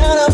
down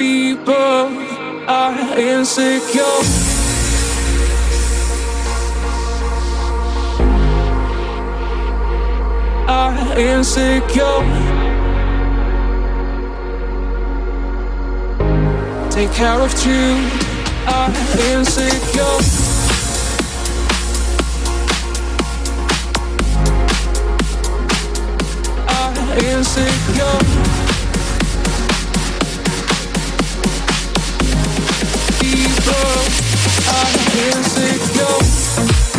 people are insecure. Are insecure. Take care of you. Are insecure. Are insecure. I can't say no.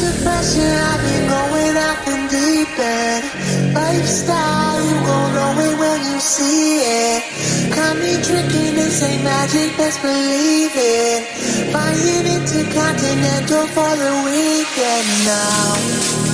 depression, I've been going. Lifestyle, you gon' know it when you see it. Caught tricking, this ain't magic, best believe it. Flying for the weekend now.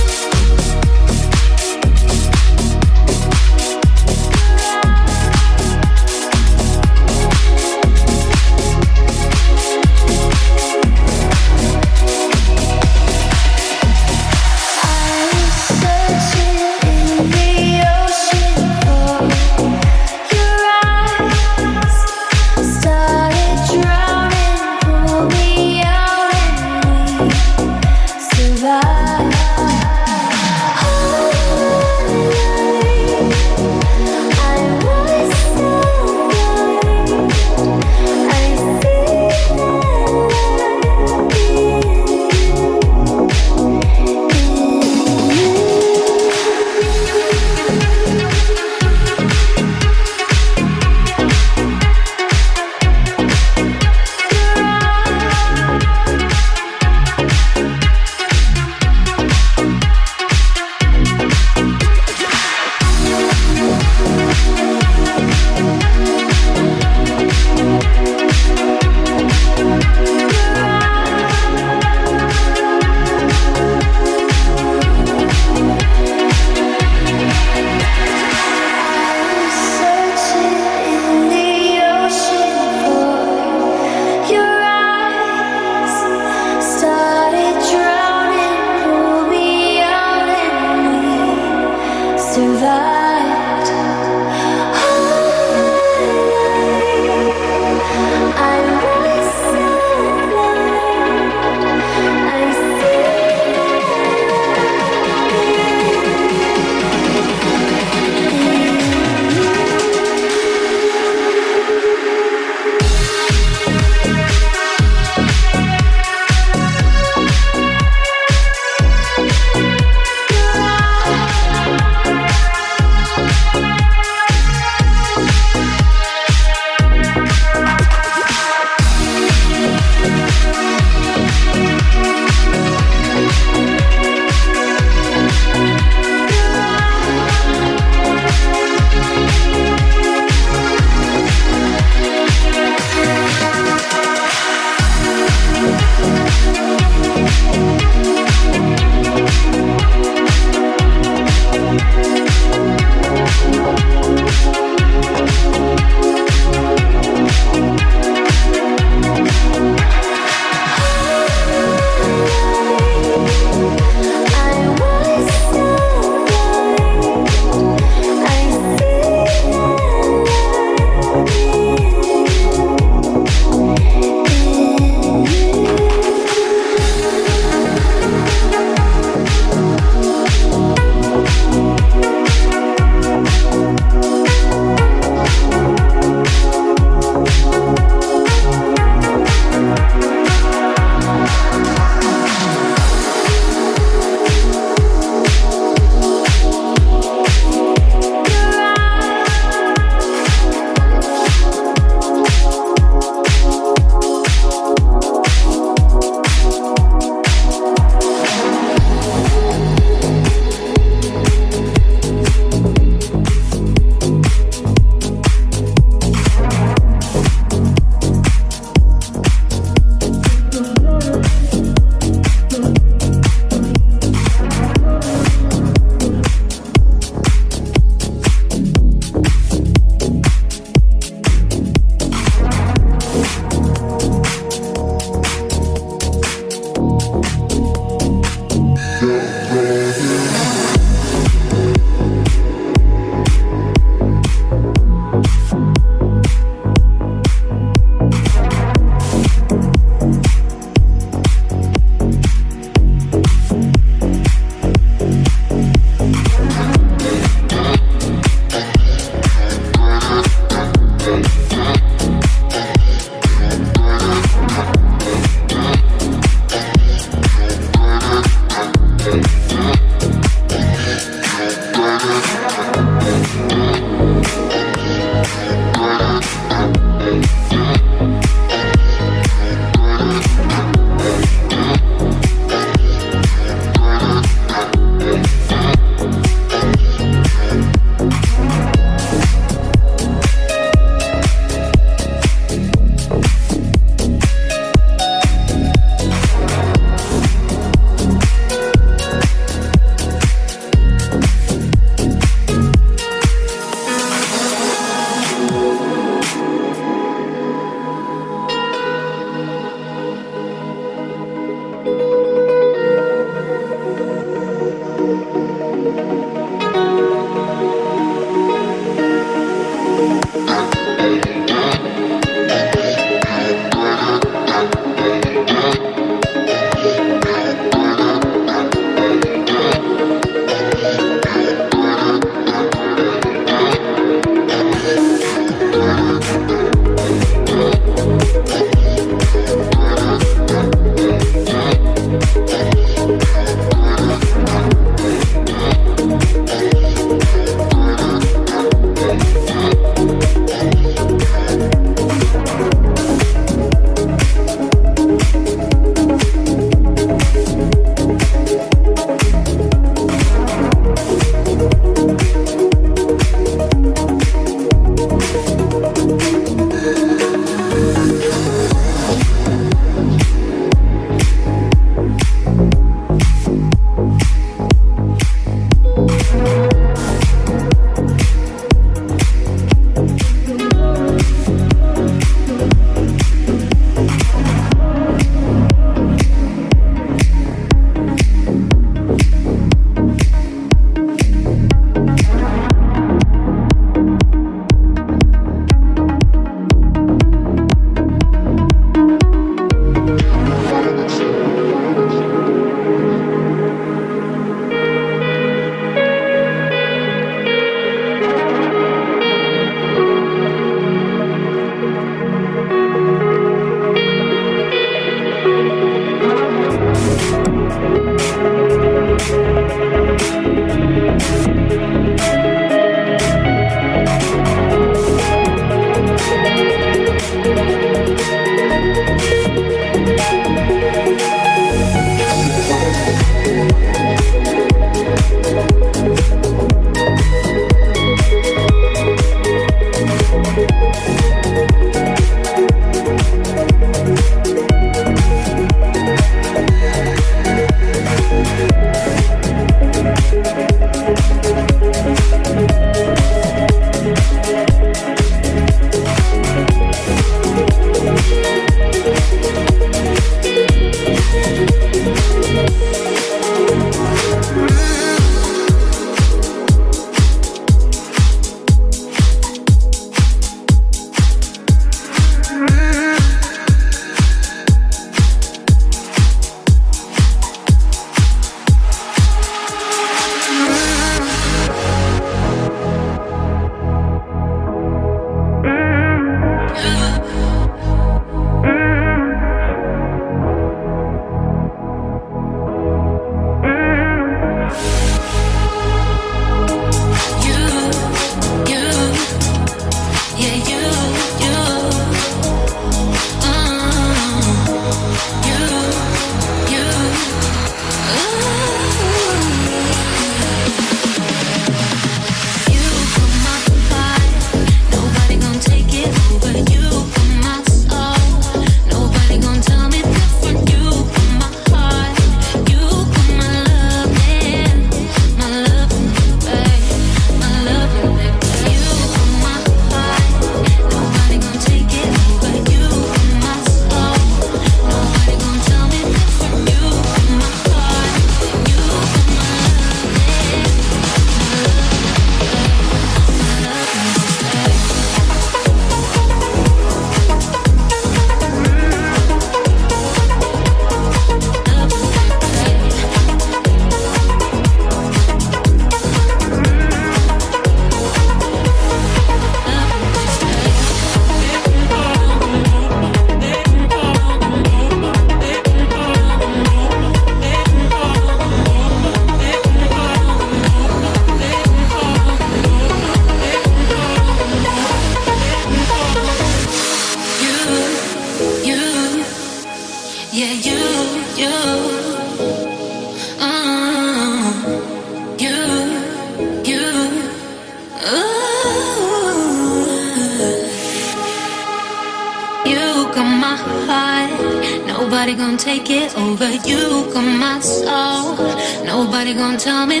you come my soul. Nobody gonna tell me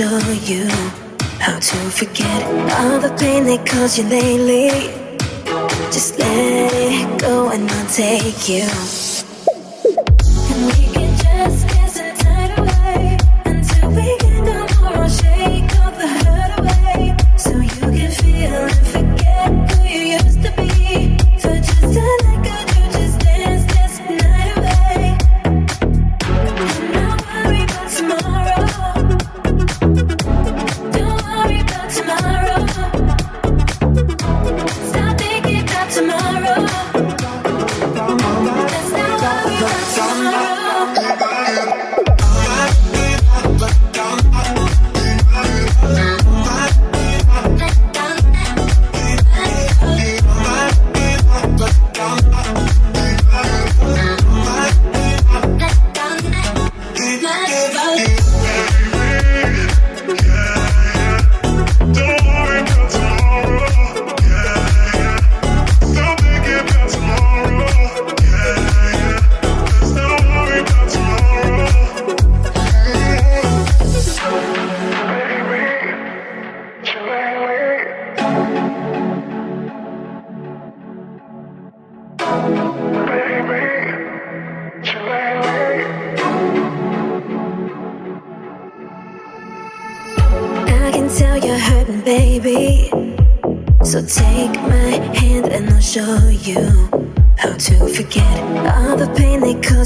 show you how to forget all the pain they caused you lately.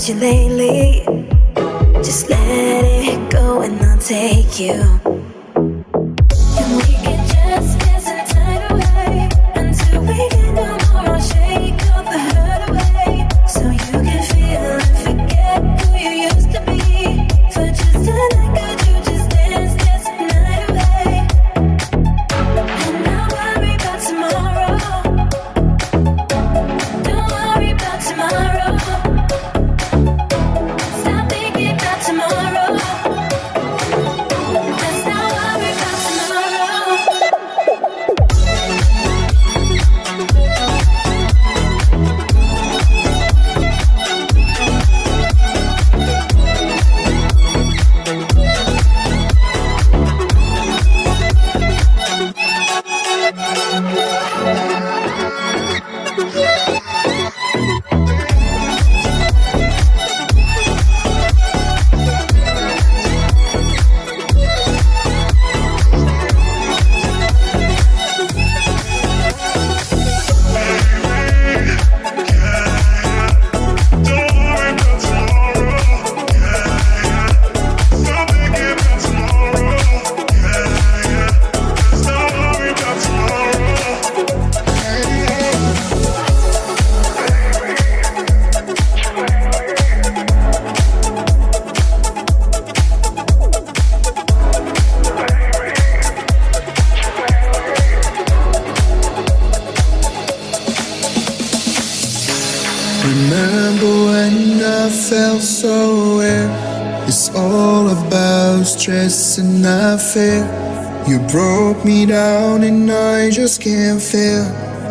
de lei. Broke me down and I just can't feel.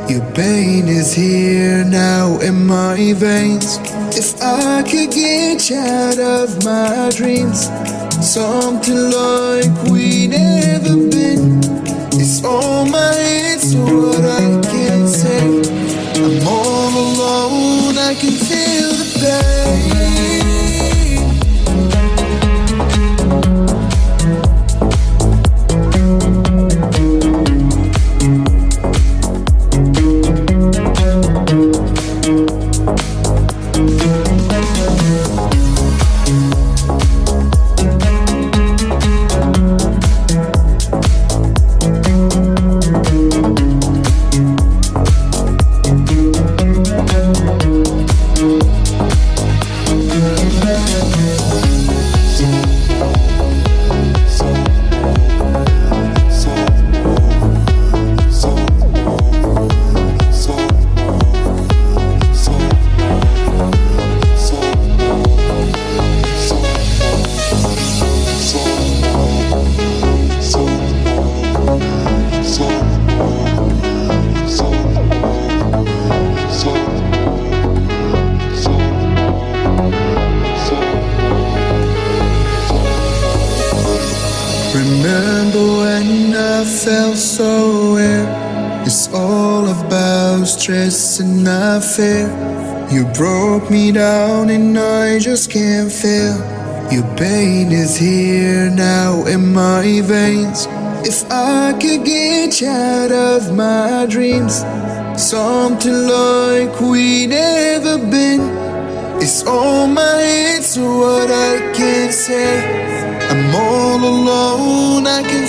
Your pain is here now in my veins. If I could get you out of my dreams, something like we never been. It's all my head, what I can't say. I'm all alone, I can feel the pain. Broke me down and I just can't feel. Your pain is here now in my veins. If I could get you out of my dreams, something like we never been. It's on my head, so what I can say. I'm all alone, I can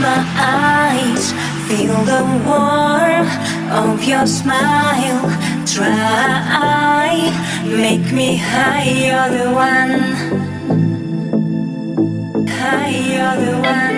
my eyes, feel the warmth of your smile. Try, make me higher the one. Higher the one.